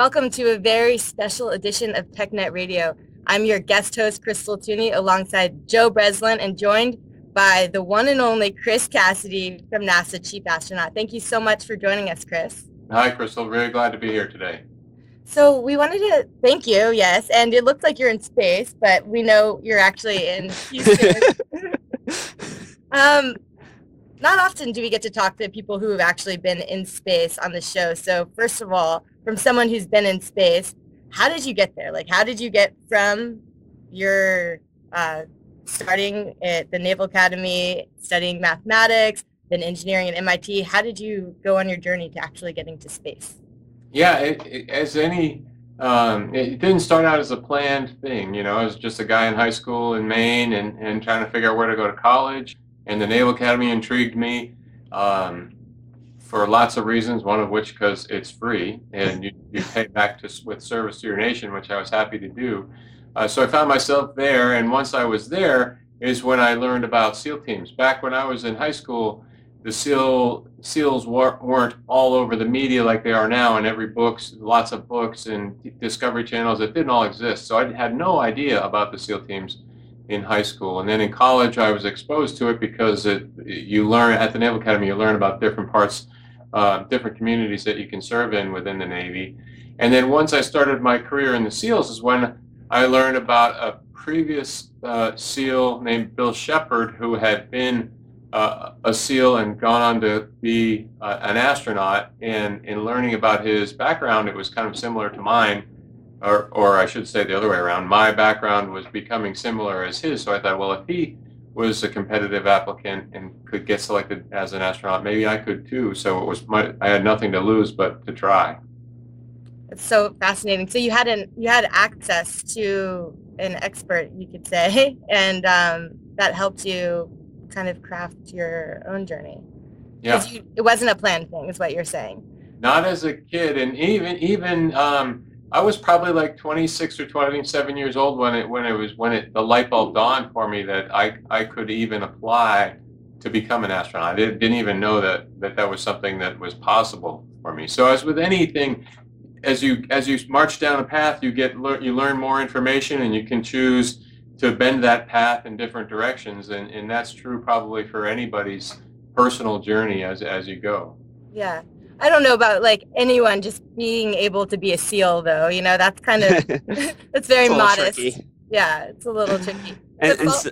Welcome to a very special edition of TechNet Radio. I'm your guest host, Crystal Tooney, alongside Joe Breslin, and joined by the one and only Chris Cassidy from NASA Chief Astronaut. Thank you so much for joining us, Chris. Hi, Crystal. Really glad to be here today. So we wanted to thank you, yes, and it looks like you're in space, but we know you're actually in Houston. um, not often do we get to talk to people who have actually been in space on the show. So first of all, from someone who's been in space, how did you get there? Like, how did you get from your uh, starting at the Naval Academy, studying mathematics, then engineering at MIT? How did you go on your journey to actually getting to space? Yeah, it, it, as any, um, it didn't start out as a planned thing. You know, I was just a guy in high school in Maine and, and trying to figure out where to go to college and the Naval Academy intrigued me um, for lots of reasons. One of which because it's free and you, you pay back to with service to your nation, which I was happy to do. Uh, so I found myself there, and once I was there, is when I learned about SEAL teams. Back when I was in high school, the SEAL SEALs weren't all over the media like they are now, and every books, lots of books and Discovery channels that didn't all exist. So I had no idea about the SEAL teams in high school. And then in college, I was exposed to it because it, you learn at the Naval Academy, you learn about different parts, uh, different communities that you can serve in within the Navy. And then once I started my career in the SEALs is when I learned about a previous uh, SEAL named Bill Shepherd who had been uh, a SEAL and gone on to be uh, an astronaut. And in learning about his background, it was kind of similar to mine or, or I should say the other way around, my background was becoming similar as his. So I thought, well, if he was a competitive applicant and could get selected as an astronaut, maybe I could too. So it was my, I had nothing to lose but to try. It's so fascinating. So you had an you had access to an expert, you could say, and um, that helped you kind of craft your own journey. Yeah, you, it wasn't a planned thing, is what you're saying. Not as a kid, and even even um, I was probably like 26 or 27 years old when it when it was when it the light bulb dawned for me that I I could even apply to become an astronaut. I didn't even know that that that was something that was possible for me. So as with anything, as you as you march down a path, you get you learn more information and you can choose to bend that path in different directions, and and that's true probably for anybody's personal journey as as you go. Yeah. I don't know about like anyone just being able to be a seal though. You know, that's kind of that's very modest. Tricky. Yeah, it's a little tricky. and, and so,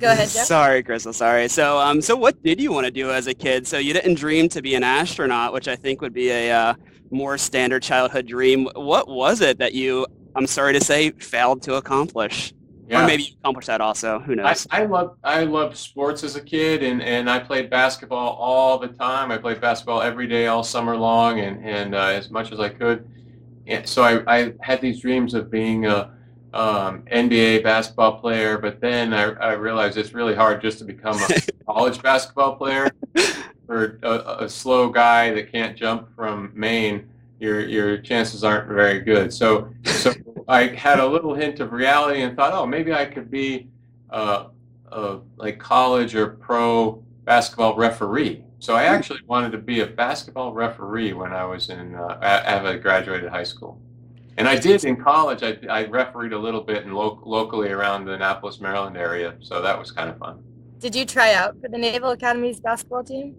go ahead, Jeff. Sorry, Crystal. Sorry. So, um, so what did you want to do as a kid? So you didn't dream to be an astronaut, which I think would be a uh, more standard childhood dream. What was it that you, I'm sorry to say, failed to accomplish? Yeah. Or maybe you accomplished that also. Who knows? I, I love I loved sports as a kid, and, and I played basketball all the time. I played basketball every day, all summer long, and and uh, as much as I could. And so I, I had these dreams of being a um, NBA basketball player, but then I, I realized it's really hard just to become a college basketball player. For a, a slow guy that can't jump from Maine, your your chances aren't very good. So so I had a little hint of reality and thought, oh, maybe I could be uh, a like college or pro basketball referee. So I actually wanted to be a basketball referee when I was in uh, I graduated high school, and I did in college. I, I refereed a little bit in lo- locally around the Annapolis, Maryland area, so that was kind of fun. Did you try out for the Naval Academy's basketball team?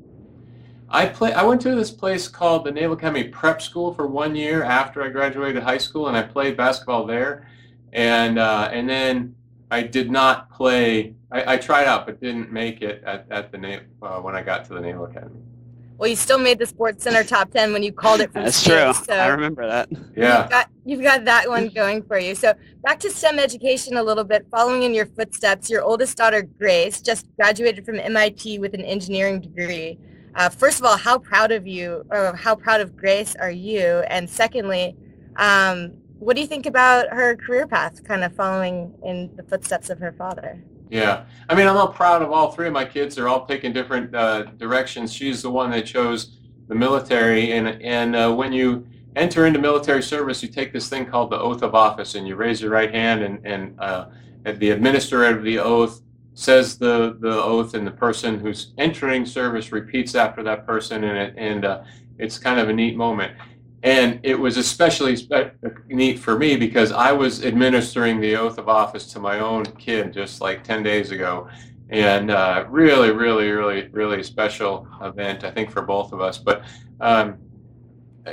I play. I went to this place called the Naval Academy Prep School for one year after I graduated high school, and I played basketball there. And uh, and then I did not play. I, I, tried out, but didn't make it at, at the uh, when I got to the Naval Academy. Well, you still made the Sports Center top ten when you called it from That's space, true. So I remember that. Yeah. You've got, you've got that one going for you. So back to STEM education a little bit. Following in your footsteps, your oldest daughter Grace just graduated from MIT with an engineering degree. Uh, first of all, how proud of you, or how proud of Grace are you? And secondly, um, what do you think about her career path, kind of following in the footsteps of her father? Yeah, I mean, I'm all proud of all three of my kids. They're all taking different uh, directions. She's the one that chose the military, and and uh, when you enter into military service, you take this thing called the oath of office, and you raise your right hand, and and, uh, the administrator of the oath says the, the oath and the person who's entering service repeats after that person and it, and uh, it's kind of a neat moment and it was especially neat for me because I was administering the oath of office to my own kid just like 10 days ago. And uh, really, really, really, really special event, I think, for both of us. But um,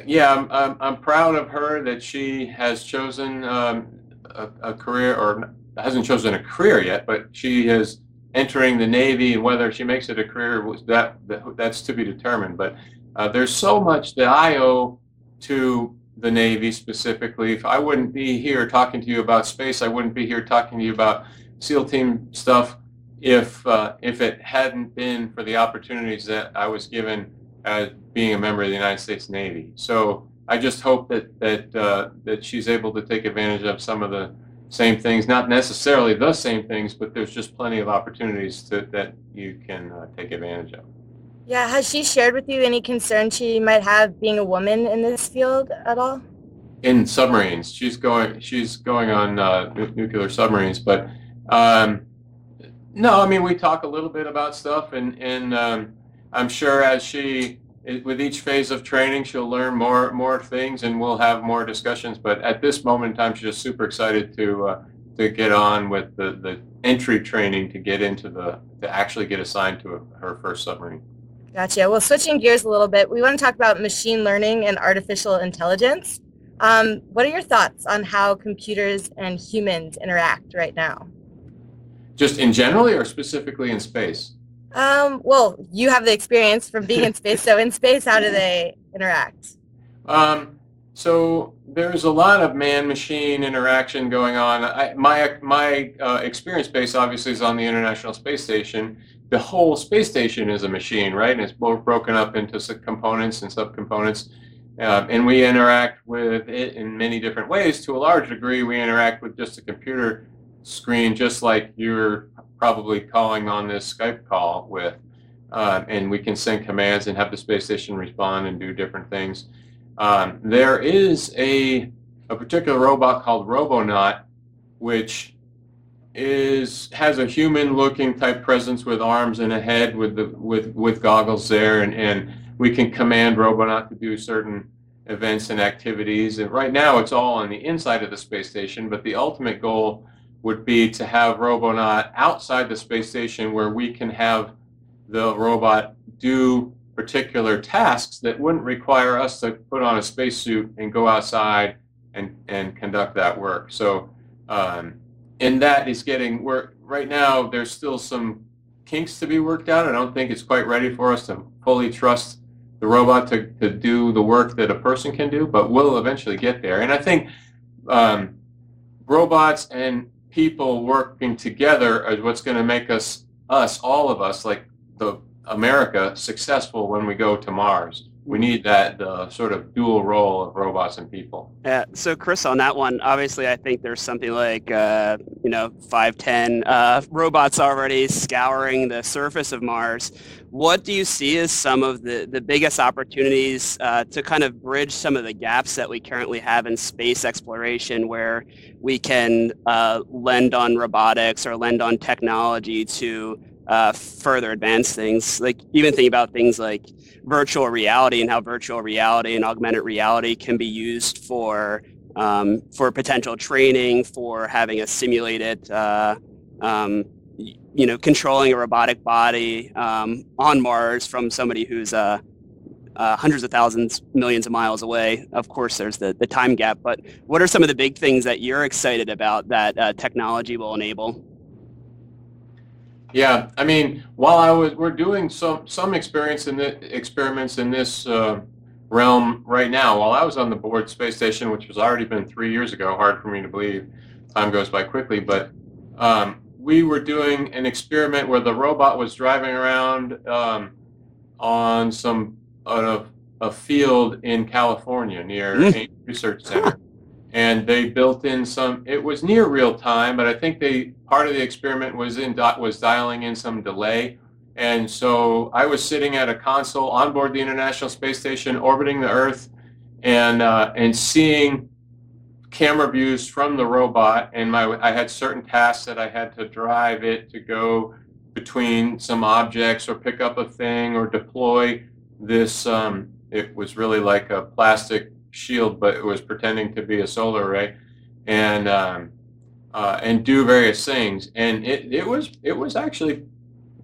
yeah, I'm, I'm, I'm, proud of her that she has chosen um, a, a, career, or hasn't chosen a career yet, but she is entering the Navy, and whether she makes it a career, that, that that's to be determined. But uh, there's so much that I owe to the Navy specifically. If I wouldn't be here talking to you about space, I wouldn't be here talking to you about SEAL team stuff if uh, if it hadn't been for the opportunities that I was given as being a member of the United States Navy. So I just hope that that uh, that she's able to take advantage of some of the same things, not necessarily the same things, but there's just plenty of opportunities to, that you can uh, take advantage of. Yeah, has she shared with you any concern she might have being a woman in this field at all? In submarines, she's going. She's going on uh, nuclear submarines, but um, no. I mean, we talk a little bit about stuff, and and um, I'm sure as she with each phase of training, she'll learn more more things, and we'll have more discussions. But at this moment in time, she's just super excited to uh, to get on with the, the entry training to get into the to actually get assigned to a, her first submarine. Gotcha. Well, switching gears a little bit, we want to talk about machine learning and artificial intelligence. Um, what are your thoughts on how computers and humans interact right now? Just in generally or specifically in space? Um, well, you have the experience from being in space. So in space, how do they interact? Um, so there's a lot of man-machine interaction going on. I, my my uh, experience base obviously is on the International Space Station, the whole space station is a machine, right? And it's broken up into components and subcomponents. Uh, and we interact with it in many different ways. To a large degree, we interact with just a computer screen, just like you're probably calling on this Skype call with. Uh, and we can send commands and have the space station respond and do different things. Um, there is a, a particular robot called Robonaut, which is has a human looking type presence with arms and a head with the with with goggles there and and we can command robonaut to do certain events and activities and right now it's all on the inside of the space station but the ultimate goal would be to have robonaut outside the space station where we can have the robot do particular tasks that wouldn't require us to put on a spacesuit and go outside and and conduct that work so um, and that is getting work right now. There's still some kinks to be worked out. I don't think it's quite ready for us to fully trust the robot to, to do the work that a person can do, but we'll eventually get there. And I think um, robots and people working together is what's going to make us, us, all of us, like the America, successful when we go to Mars we need that uh, sort of dual role of robots and people. Yeah. So, Chris, on that one, obviously, I think there's something like uh, you know five, ten uh, robots already scouring the surface of Mars. What do you see as some of the the biggest opportunities uh, to kind of bridge some of the gaps that we currently have in space exploration, where we can uh, lend on robotics or lend on technology to uh, further advance things. Like even think about things like virtual reality and how virtual reality and augmented reality can be used for um, for potential training, for having a simulated, uh, um, you know, controlling a robotic body um, on Mars from somebody who's uh, uh, hundreds of thousands, millions of miles away. Of course, there's the, the time gap, but what are some of the big things that you're excited about that uh, technology will enable? Yeah, I mean, while I was, we're doing some some experience in the experiments in this uh, realm right now. While I was on the board space station, which was already been three years ago, hard for me to believe. Time goes by quickly, but um, we were doing an experiment where the robot was driving around um, on some uh, a field in California near mm. Research Center and they built in some it was near real time but i think they part of the experiment was in was dialing in some delay. And so i was sitting at a console on board the international space station orbiting the earth and uh, and seeing camera views from the robot. And my i had certain tasks that i had to drive it to go between some objects or pick up a thing or deploy this um, it was really like a plastic shield, but it was pretending to be a solar array, and um, uh, and do various things. And it, it was it was actually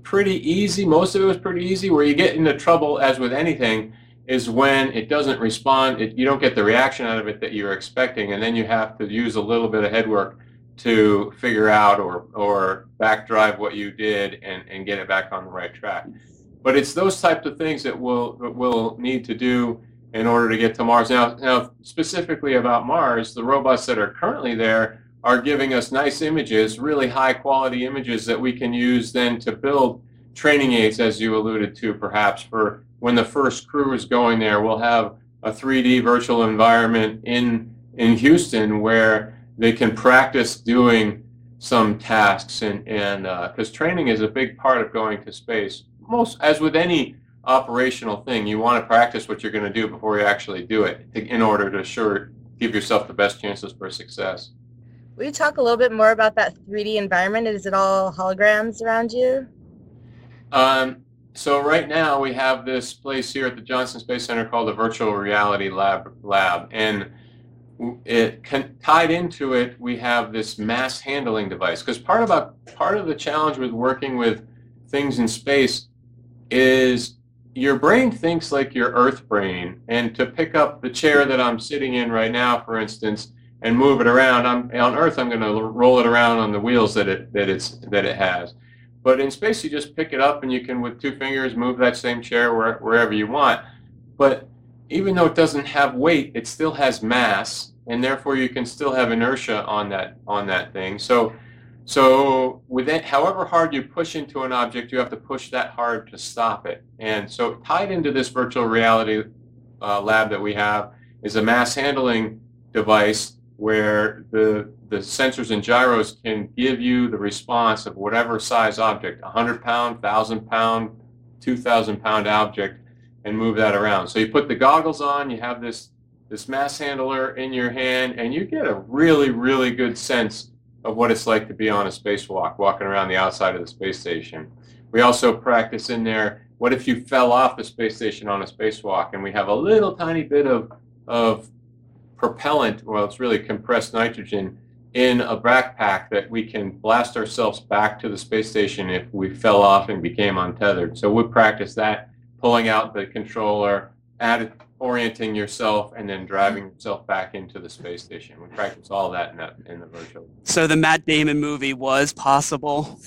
pretty easy. Most of it was pretty easy. Where you get into trouble, as with anything, is when it doesn't respond. It, you don't get the reaction out of it that you're expecting, and then you have to use a little bit of headwork to figure out or or back drive what you did and, and get it back on the right track. But it's those types of things that we'll will need to do in order to get to Mars. Now, now specifically about Mars, the robots that are currently there are giving us nice images, really high quality images that we can use then to build training aids, as you alluded to, perhaps for when the first crew is going there. We'll have a 3D virtual environment in in Houston where they can practice doing some tasks and and because uh, training is a big part of going to space. Most as with any operational thing, you want to practice what you're going to do before you actually do it in order to sure give yourself the best chances for success. Will you talk a little bit more about that 3D environment? Is it all holograms around you? Um, so right now we have this place here at the Johnson Space Center called the Virtual Reality Lab, Lab and it can, tied into it we have this mass handling device because part about part of the challenge with working with things in space is your brain thinks like your earth brain and to pick up the chair that i'm sitting in right now for instance and move it around I'm, on earth i'm going to roll it around on the wheels that it that it's that it has. But in space you just pick it up and you can with two fingers move that same chair where, wherever you want. But even though it doesn't have weight it still has mass and therefore you can still have inertia on that on that thing. So so with it, however hard you push into an object, you have to push that hard to stop it. And so tied into this virtual reality uh, lab that we have is a mass handling device where the, the sensors and gyros can give you the response of whatever size object, 100 pound, 1,000 pound, 2,000 pound object, and move that around. So you put the goggles on, you have this, this mass handler in your hand, and you get a really, really good sense of what it's like to be on a spacewalk, walking around the outside of the space station. We also practice in there, what if you fell off the space station on a spacewalk? And we have a little tiny bit of, of propellant, well, it's really compressed nitrogen, in a backpack that we can blast ourselves back to the space station if we fell off and became untethered. So we practice that, pulling out the controller, add, orienting yourself and then driving yourself back into the space station. We practice all that in, that, in the virtual. So the Matt Damon movie was possible.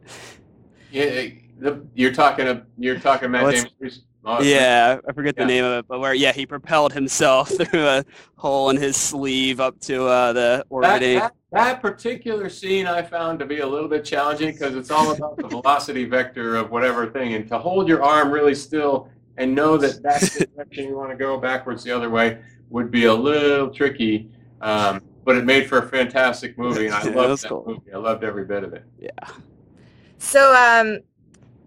yeah, the, you're talking. You're talking Matt Damon. Oh, yeah, I forget the yeah. name of it, but where yeah, he propelled himself through a hole in his sleeve up to uh, the orbiting. That, that, that, particular scene I found to be a little bit challenging because it's all about the velocity vector of whatever thing, and to hold your arm really still and know that that's the direction you want to go backwards the other way would be a little tricky. Um, but it made for a fantastic movie, and I loved that cool. movie. I loved every bit of it. Yeah. So, um,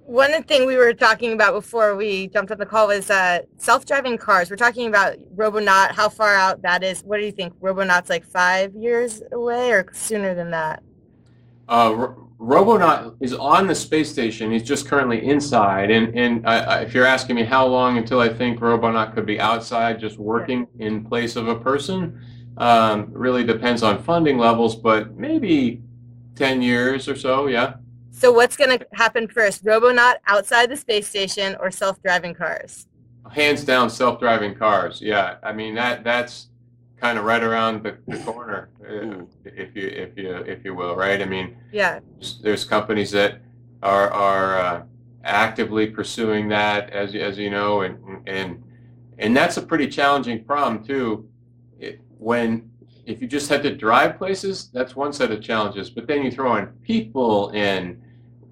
one thing we were talking about before we jumped on the call was uh, self-driving cars. We're talking about Robonaut, how far out that is. What do you think? Robonaut's like five years away or sooner than that? Uh, Robonaut is on the space station. He's just currently inside. And, and if you're asking me how long until I think Robonaut could be outside just working in place of a person, um, really depends on funding levels, but maybe 10 years or so, yeah. So what's going to happen first, Robonaut outside the space station or self-driving cars? Hands down, self-driving cars. Yeah, I mean that that's kind of right around the, the corner, uh, if you if you if you will, right? I mean, yeah. There's companies that are are uh, actively pursuing that, as as you know, and and and that's a pretty challenging problem too. It, when if you just had to drive places, that's one set of challenges. But then you throw in people and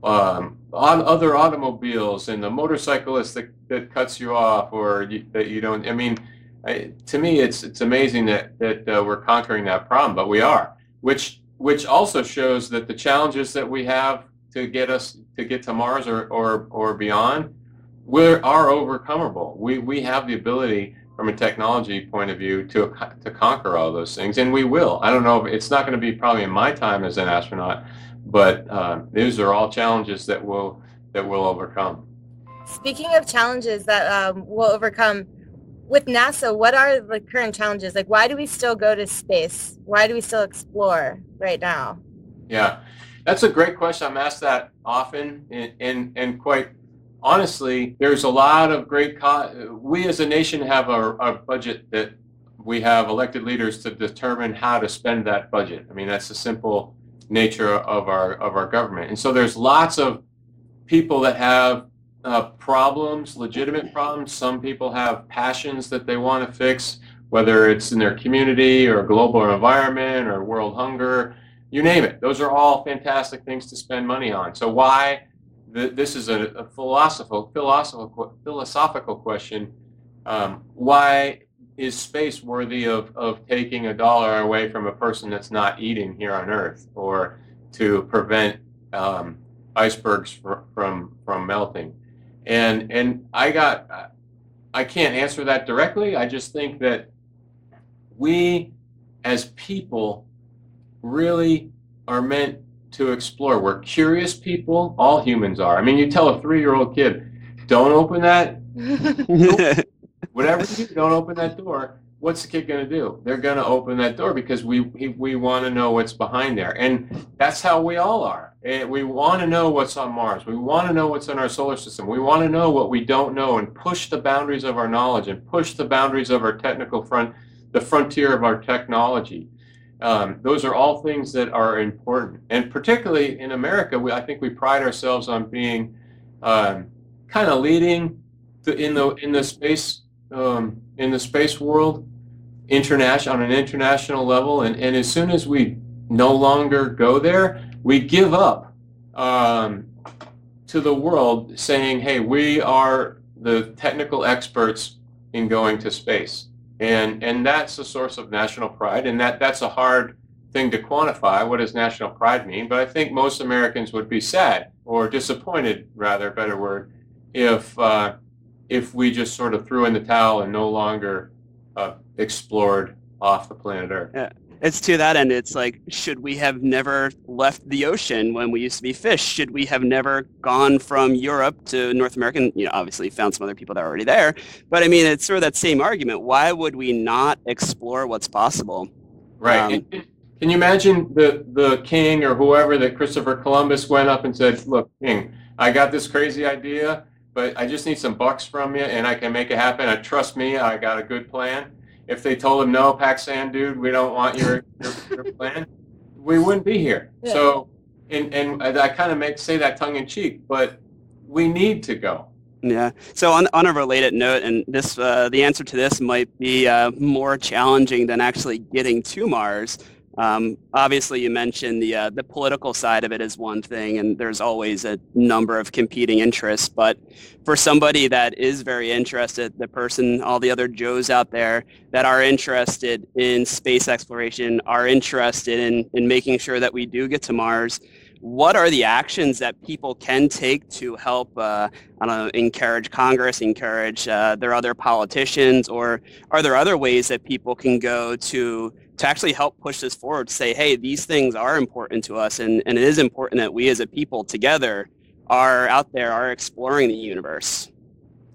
um, on other automobiles and the motorcyclist that, that cuts you off or you, that you don't. I mean, I, to me, it's it's amazing that that uh, we're conquering that problem, but we are, which which also shows that the challenges that we have to get us to get to Mars or or, or beyond, we are overcomable. We we have the ability from a technology point of view to to conquer all those things, and we will. I don't know. It's not going to be probably in my time as an astronaut, but uh, these are all challenges that will that we'll overcome. Speaking of challenges that um, we'll overcome with NASA, what are the current challenges? Like, why do we still go to space? Why do we still explore right now? Yeah, that's a great question. I'm asked that often, and and, and quite honestly, there's a lot of great. Co- we as a nation have a, a budget that we have elected leaders to determine how to spend that budget. I mean, that's a simple nature of our of our government. And so there's lots of people that have uh, problems, legitimate problems. Some people have passions that they want to fix, whether it's in their community or global environment or world hunger, you name it. Those are all fantastic things to spend money on. So why? this is a, a, philosophical, philosophical, philosophical question. Um, why is space worthy of, of taking a dollar away from a person that's not eating here on Earth, or to prevent um, icebergs fr- from from melting? And and I got I can't answer that directly. I just think that we as people really are meant to explore. We're curious people. All humans are. I mean, you tell a three-year-old kid, "Don't open that." Whatever you do, don't open that door. What's the kid going to do? They're going to open that door because we we want to know what's behind there, and that's how we all are. And we want to know what's on Mars. We want to know what's in our solar system. We want to know what we don't know and push the boundaries of our knowledge and push the boundaries of our technical front, the frontier of our technology. Um, those are all things that are important. And particularly in America, we, I think we pride ourselves on being um, kind of leading the, in the in the space um, in the space world international on an international level. And, and as soon as we no longer go there, we give up um, to the world saying, hey, we are the technical experts in going to space and and that's a source of national pride and that that's a hard thing to quantify what does national pride mean but i think most americans would be sad or disappointed rather better word if uh, if we just sort of threw in the towel and no longer uh, explored off the planet earth. Yeah it's to that end it's like should we have never left the ocean when we used to be fish? Should we have never gone from europe to north america? And, you know obviously found some other people that are already there. But i mean it's sort of that same argument. Why would we not explore what's possible? Right. Um, can you imagine the the king or whoever that christopher columbus went up and said look king i got this crazy idea but i just need some bucks from you and i can make it happen and trust me i got a good plan if they told him no, Paxan dude, we don't want your your, your plan, we wouldn't be here. Yeah. So, and and I kind of make say that tongue in cheek, but we need to go. Yeah. So on on a related note, and this uh, the answer to this might be uh, more challenging than actually getting to Mars. Um, obviously, you mentioned the uh, the political side of it is one thing, and there's always a number of competing interests. But for somebody that is very interested, the person, all the other Joes out there that are interested in space exploration, are interested in in making sure that we do get to Mars. What are the actions that people can take to help, uh, I don't know, encourage Congress, encourage uh, their other politicians, or are there other ways that people can go to to actually help push this forward to say, hey, these things are important to us, and, and it is important that we as a people together are out there, are exploring the universe?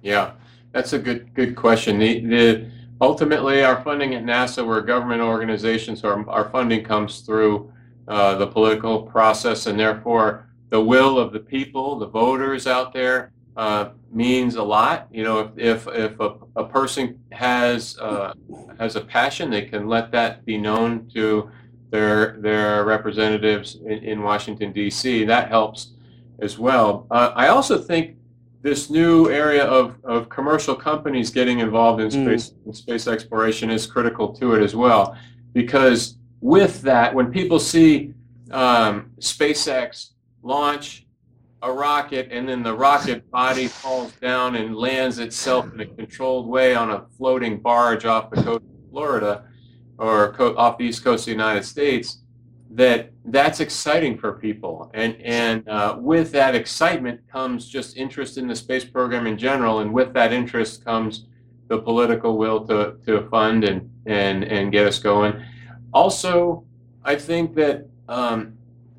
Yeah, that's a good good question. The, the ultimately our funding at NASA, we're a government organization, so our, our funding comes through uh, the political process, and therefore the will of the people, the voters out there, uh, means a lot. You know, if if, if a, a person has uh, has a passion, they can let that be known to their their representatives in, in Washington D.C. That helps as well. Uh, I also think this new area of, of commercial companies getting involved in space mm. in space exploration is critical to it as well, because with that, when people see um, SpaceX launch a rocket and then the rocket body falls down and lands itself in a controlled way on a floating barge off the coast of Florida or co- off the east coast of the United States, that that's exciting for people. And, and uh, with that excitement comes just interest in the space program in general. And with that interest comes the political will to, to fund and, and, and get us going. Also, I think that um,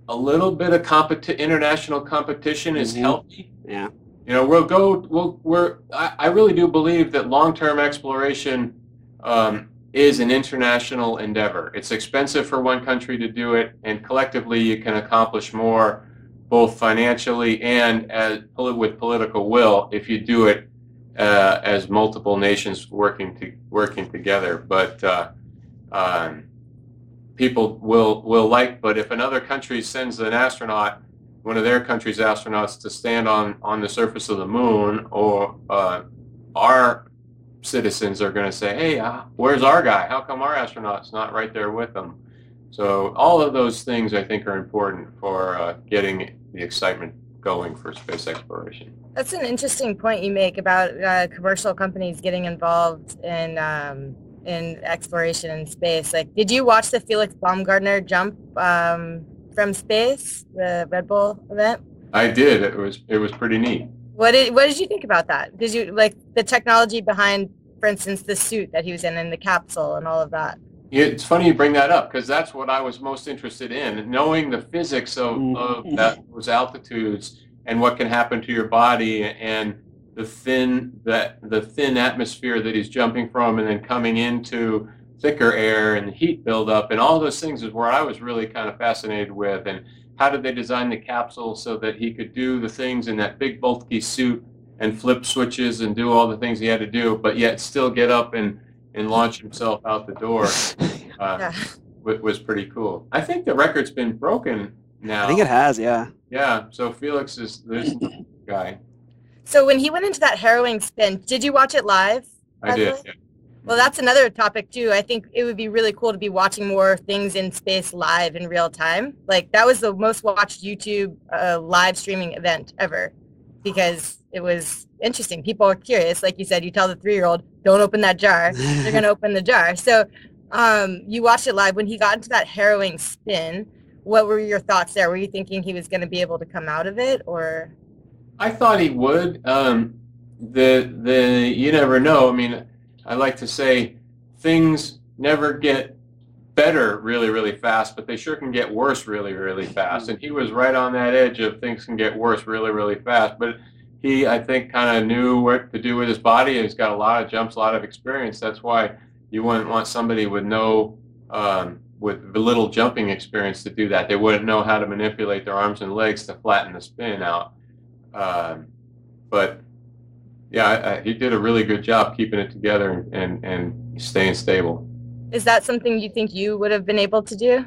a little bit of competi- international competition is mm-hmm. healthy. Yeah. you know, we'll go. We'll, we're. I, I really do believe that long-term exploration um, is an international endeavor. It's expensive for one country to do it, and collectively you can accomplish more, both financially and as, with political will, if you do it uh, as multiple nations working to working together. But uh, um, people will will like. But if another country sends an astronaut, one of their country's astronauts, to stand on on the surface of the moon, or uh, our citizens are going to say, "Hey, uh, where's our guy? How come our astronaut's not right there with them?" So all of those things I think are important for uh, getting the excitement going for space exploration. That's an interesting point you make about uh, commercial companies getting involved in um, in exploration in space. Like, did you watch the Felix Baumgartner jump um, from space, the Red Bull event? I did. It was it was pretty neat. What did what did you think about that? Did you like the technology behind, for instance, the suit that he was in and the capsule and all of that? It's funny you bring that up because that's what I was most interested in, knowing the physics of, of mm-hmm. that, those altitudes and what can happen to your body and the thin that the thin atmosphere that he's jumping from and then coming into thicker air and heat buildup and all those things is where I was really kind of fascinated with and how did they design the capsule so that he could do the things in that big bulky suit and flip switches and do all the things he had to do but yet still get up and and launch himself out the door uh, yeah. was pretty cool. I think the record's been broken now. I think it has, yeah. Yeah, so Felix is this guy. So when he went into that harrowing spin, did you watch it live? I did. Yeah. Well, that's another topic too. I think it would be really cool to be watching more things in space live in real time. Like that was the most watched YouTube uh, live streaming event ever because it was interesting. People are curious. Like you said, you tell the three-year-old, "Don't open that jar." They're gonna open the jar. So um, you watched it live when he got into that harrowing spin. What were your thoughts there? Were you thinking he was going to be able to come out of it, or? I thought he would. Um, the the you never know. I mean, I like to say things never get better really really fast, but they sure can get worse really really fast. And he was right on that edge of things can get worse really really fast. But he, I think, kind of knew what to do with his body. He's got a lot of jumps, a lot of experience. That's why you wouldn't want somebody with no, um, with little jumping experience to do that. They wouldn't know how to manipulate their arms and legs to flatten the spin out. Um, but yeah, I, I, he did a really good job keeping it together and, and, and staying stable. Is that something you think you would have been able to do?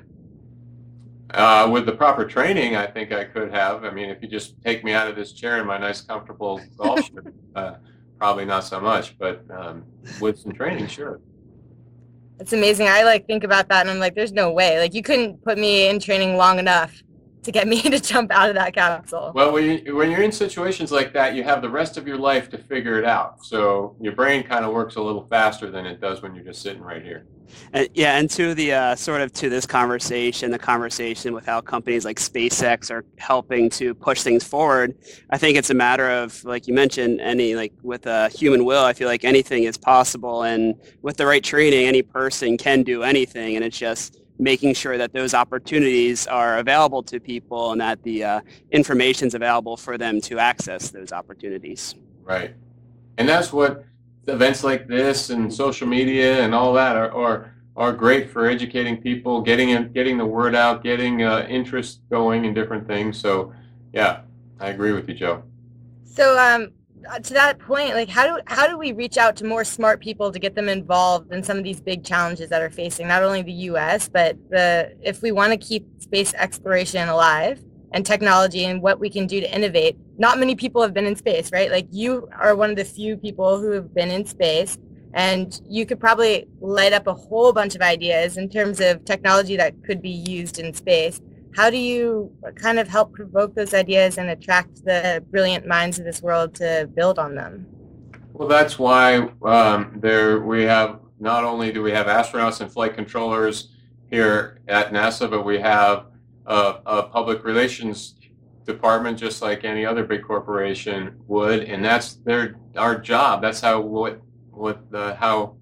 Uh, with the proper training, I think I could have. I mean, if you just take me out of this chair in my nice, comfortable golf shirt, uh, probably not so much. But um, with some training, sure. It's amazing. I like think about that, and I'm like, there's no way. Like, you couldn't put me in training long enough to get me to jump out of that capsule. Well, when, you, when you're in situations like that, you have the rest of your life to figure it out. So your brain kind of works a little faster than it does when you're just sitting right here. And, yeah, and to the uh, sort of to this conversation, the conversation with how companies like SpaceX are helping to push things forward. I think it's a matter of, like you mentioned, any like with a human will. I feel like anything is possible, and with the right training, any person can do anything. And it's just making sure that those opportunities are available to people and that the uh, information is available for them to access those opportunities. Right, and that's what events like this and social media and all that are, are, are great for educating people, getting getting the word out, getting uh, interest going in different things. So, yeah, I agree with you, Joe. So, um, Uh, to that point, like how do how do we reach out to more smart people to get them involved in some of these big challenges that are facing not only the U.S. but the if we want to keep space exploration alive and technology and what we can do to innovate. Not many people have been in space, right? Like you are one of the few people who have been in space and you could probably light up a whole bunch of ideas in terms of technology that could be used in space. How do you kind of help provoke those ideas and attract the brilliant minds of this world to build on them? Well, that's why um, there we have not only do we have astronauts and flight controllers here at NASA, but we have a, a public relations department just like any other big corporation would, and that's their our job. That's how what what the how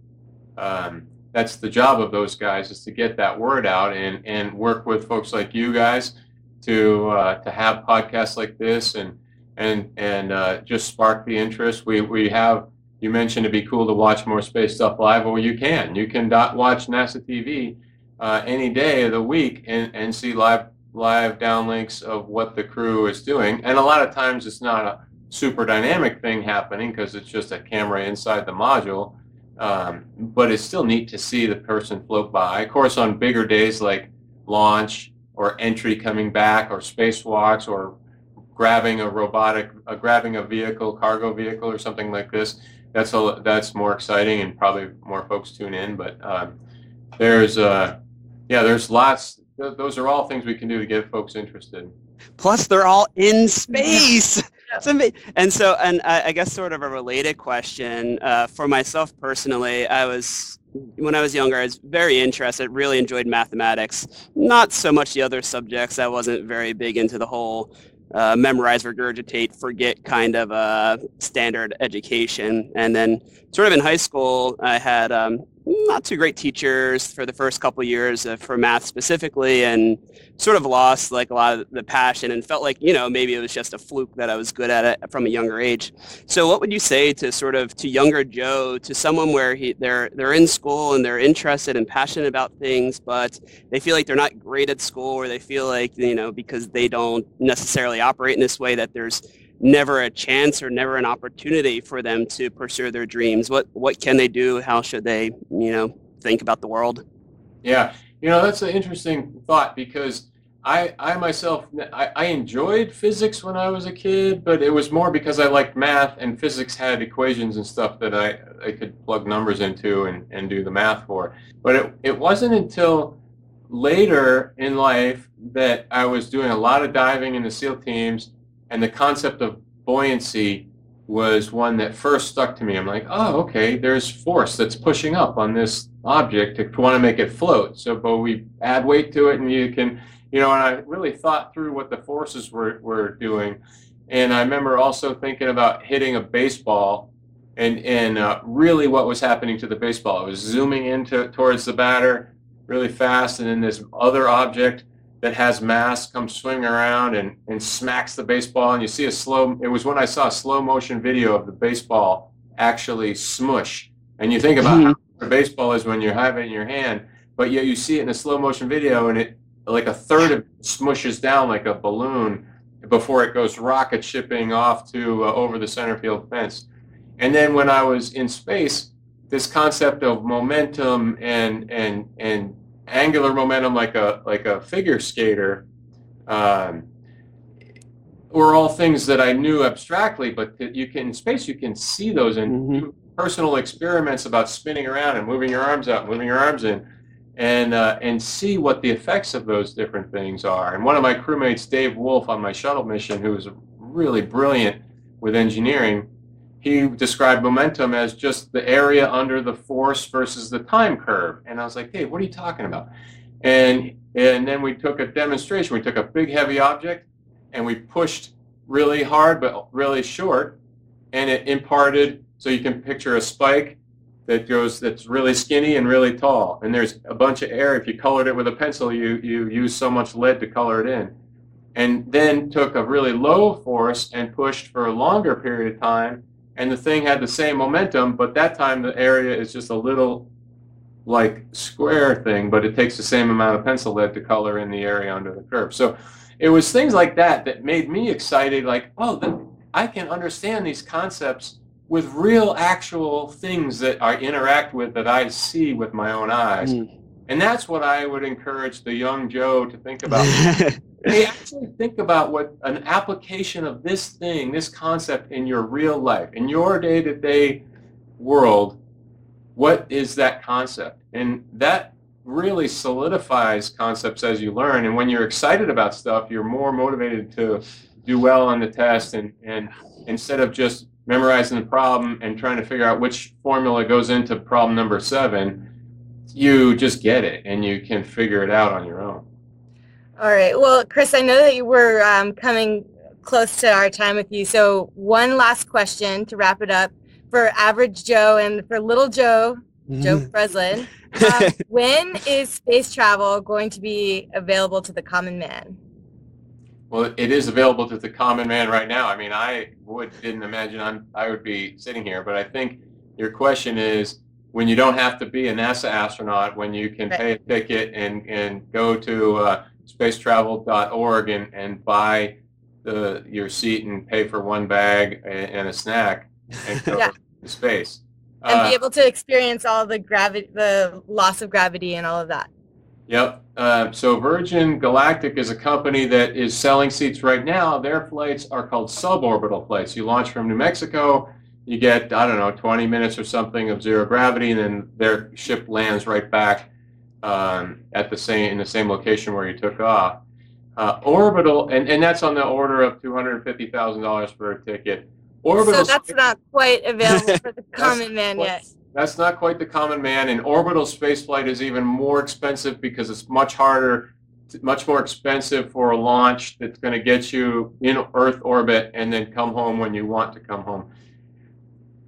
um, that's the job of those guys is to get that word out and and work with folks like you guys to uh, to have podcasts like this and and and uh, just spark the interest. We we have you mentioned it'd be cool to watch more space stuff live. Well, you can. You can watch NASA TV uh, any day of the week and, and see live live downlinks of what the crew is doing. And a lot of times it's not a super dynamic thing happening because it's just a camera inside the module. Um, but it's still neat to see the person float by. Of course, on bigger days like launch or entry coming back or spacewalks or grabbing a robotic, uh, grabbing a vehicle, cargo vehicle or something like this, that's a, that's more exciting and probably more folks tune in. But um, there's uh, yeah, there's lots. Th- those are all things we can do to get folks interested. Plus, they're all in space. and so, and I, I, guess sort of a related question uh, for myself personally, I was when I was younger, I was very interested, really enjoyed mathematics. Not so much the other subjects. I wasn't very big into the whole uh, memorize, regurgitate, forget kind of uh, standard education. And then sort of in high school, I had um, not too great teachers for the first couple years uh, for math specifically and sort of lost like a lot of the passion and felt like you know maybe it was just a fluke that i was good at it from a younger age. So what would you say to sort of to younger joe to someone where he they're they're in school and they're interested and passionate about things but they feel like they're not great at school or they feel like you know because they don't necessarily operate in this way that there's never a chance or never an opportunity for them to pursue their dreams. What what can they do? How should they you know think about the world? Yeah. You know that's an interesting thought because i i myself I, I enjoyed physics when i was a kid but it was more because i liked math and physics had equations and stuff that i i could plug numbers into and and do the math for. But it, it wasn't until later in life that i was doing a lot of diving in the seal teams and the concept of buoyancy was one that first stuck to me. I'm like, oh, okay, there's force that's pushing up on this object to want to make it float. So, but we add weight to it, and you can, you know, and I really thought through what the forces were, were doing. And I remember also thinking about hitting a baseball and, and uh, really what was happening to the baseball. It was zooming into towards the batter really fast, and then this other object that has mass comes swinging around and, and smacks the baseball. And you see a slow it was when i saw a slow motion video of the baseball actually smush. And you think about mm-hmm. how the baseball is when you have it in your hand but yet you see it in a slow motion video and it like a third of it smushes down like a balloon before it goes rocket shipping off to uh, over the center field fence. And then when i was in space this concept of momentum and and and angular momentum like a like a figure skater um, were all things that I knew abstractly, but that you can in space you can see those in mm-hmm. personal experiments about spinning around and moving your arms out, moving your arms in, and uh, and see what the effects of those different things are. And one of my crewmates, Dave Wolf, on my shuttle mission, who was really brilliant with engineering, he described momentum as just the area under the force versus the time curve. And I was like, hey, what are you talking about? And and then we took a demonstration. We took a big heavy object and we pushed really hard but really short, and it imparted. So you can picture a spike that goes that's really skinny and really tall, and there's a bunch of air. If you colored it with a pencil, you you use so much lead to color it in, and then took a really low force and pushed for a longer period of time and the thing had the same momentum, but that time the area is just a little like square thing, but it takes the same amount of pencil lead to color in the area under the curve. So it was things like that that made me excited, like, oh, I can understand these concepts with real actual things that I interact with that I see with my own eyes. Mm. And that's what I would encourage the young Joe to think about. they actually think about what an application of this thing, this concept in your real life, in your day-to-day world, what is that concept? And that really solidifies concepts as you learn. And when you're excited about stuff, you're more motivated to do well on the test and, and instead of just memorizing the problem and trying to figure out which formula goes into problem number seven, you just get it and you can figure it out on your own. All right. Well, Chris, I know that you were um, coming close to our time with you. So one last question to wrap it up for average Joe and for little Joe, Joe mm-hmm. Breslin. Uh, when is space travel going to be available to the common man? Well, it is available to the common man right now. I mean, I would didn't imagine I'm I would be sitting here, but I think your question is when you don't have to be a NASA astronaut, when you can pay a ticket and and go to uh, spacetravel.org and and buy the your seat and pay for one bag and, and a snack and go Yeah. to space. and Uh, be able to experience all the gravity, the loss of gravity, and all of that. Yep. Um, so Virgin Galactic is a company that is selling seats right now. Their flights are called suborbital flights. You launch from New Mexico, you get I don't know 20 minutes or something of zero gravity, and then their ship lands right back um, at the same in the same location where you took off. Uh, orbital, and, and that's on the order of two hundred fifty thousand dollars for a ticket. Orbital. so that's not quite available for the common man yet. That's not quite the common man, and orbital spaceflight is even more expensive because it's much harder, much more expensive for a launch that's going to get you in Earth orbit and then come home when you want to come home.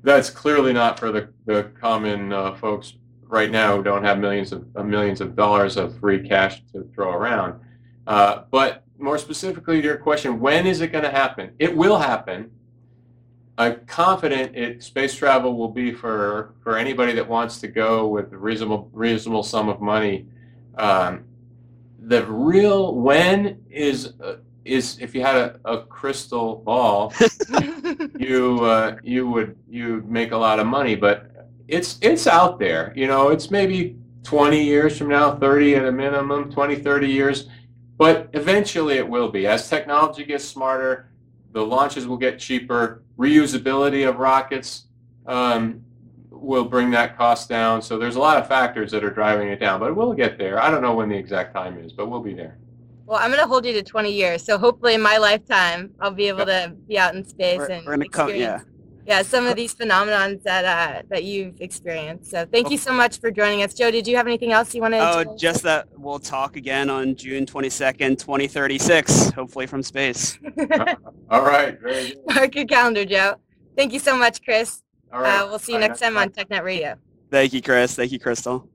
That's clearly not for the, the common uh, folks right now don't have millions of uh, millions of dollars of free cash to throw around. Uh, but more specifically to your question, when is it going to happen? It will happen. I'm confident it space travel will be for for anybody that wants to go with a reasonable reasonable sum of money. Um, the real when is uh, is if you had a, a crystal ball, you uh, you would you would make a lot of money, but it's it's out there. You know, it's maybe 20 years from now, 30 at a minimum, 20, 30 years, but eventually it will be. As technology gets smarter, the launches will get cheaper. Reusability of rockets um, will bring that cost down. So there's a lot of factors that are driving it down, but we'll get there. I don't know when the exact time is, but we'll be there. well, I'm going to hold you to 20 years. So hopefully in my lifetime, I'll be able to be out in space We're, and we're gonna come, yeah. Experience yeah, some of these phenomenons that uh, that you've experienced. So thank you so much for joining us, Joe. Did you have anything else you wanted? Oh, to just that we'll talk again on June 22nd, 2036, hopefully from space. All right. Very good. mark your calendar, Joe. Thank you so much, Chris. All right. Uh, we'll see you Bye. next time on TechNet Radio. Thank you, Chris. Thank you, Crystal.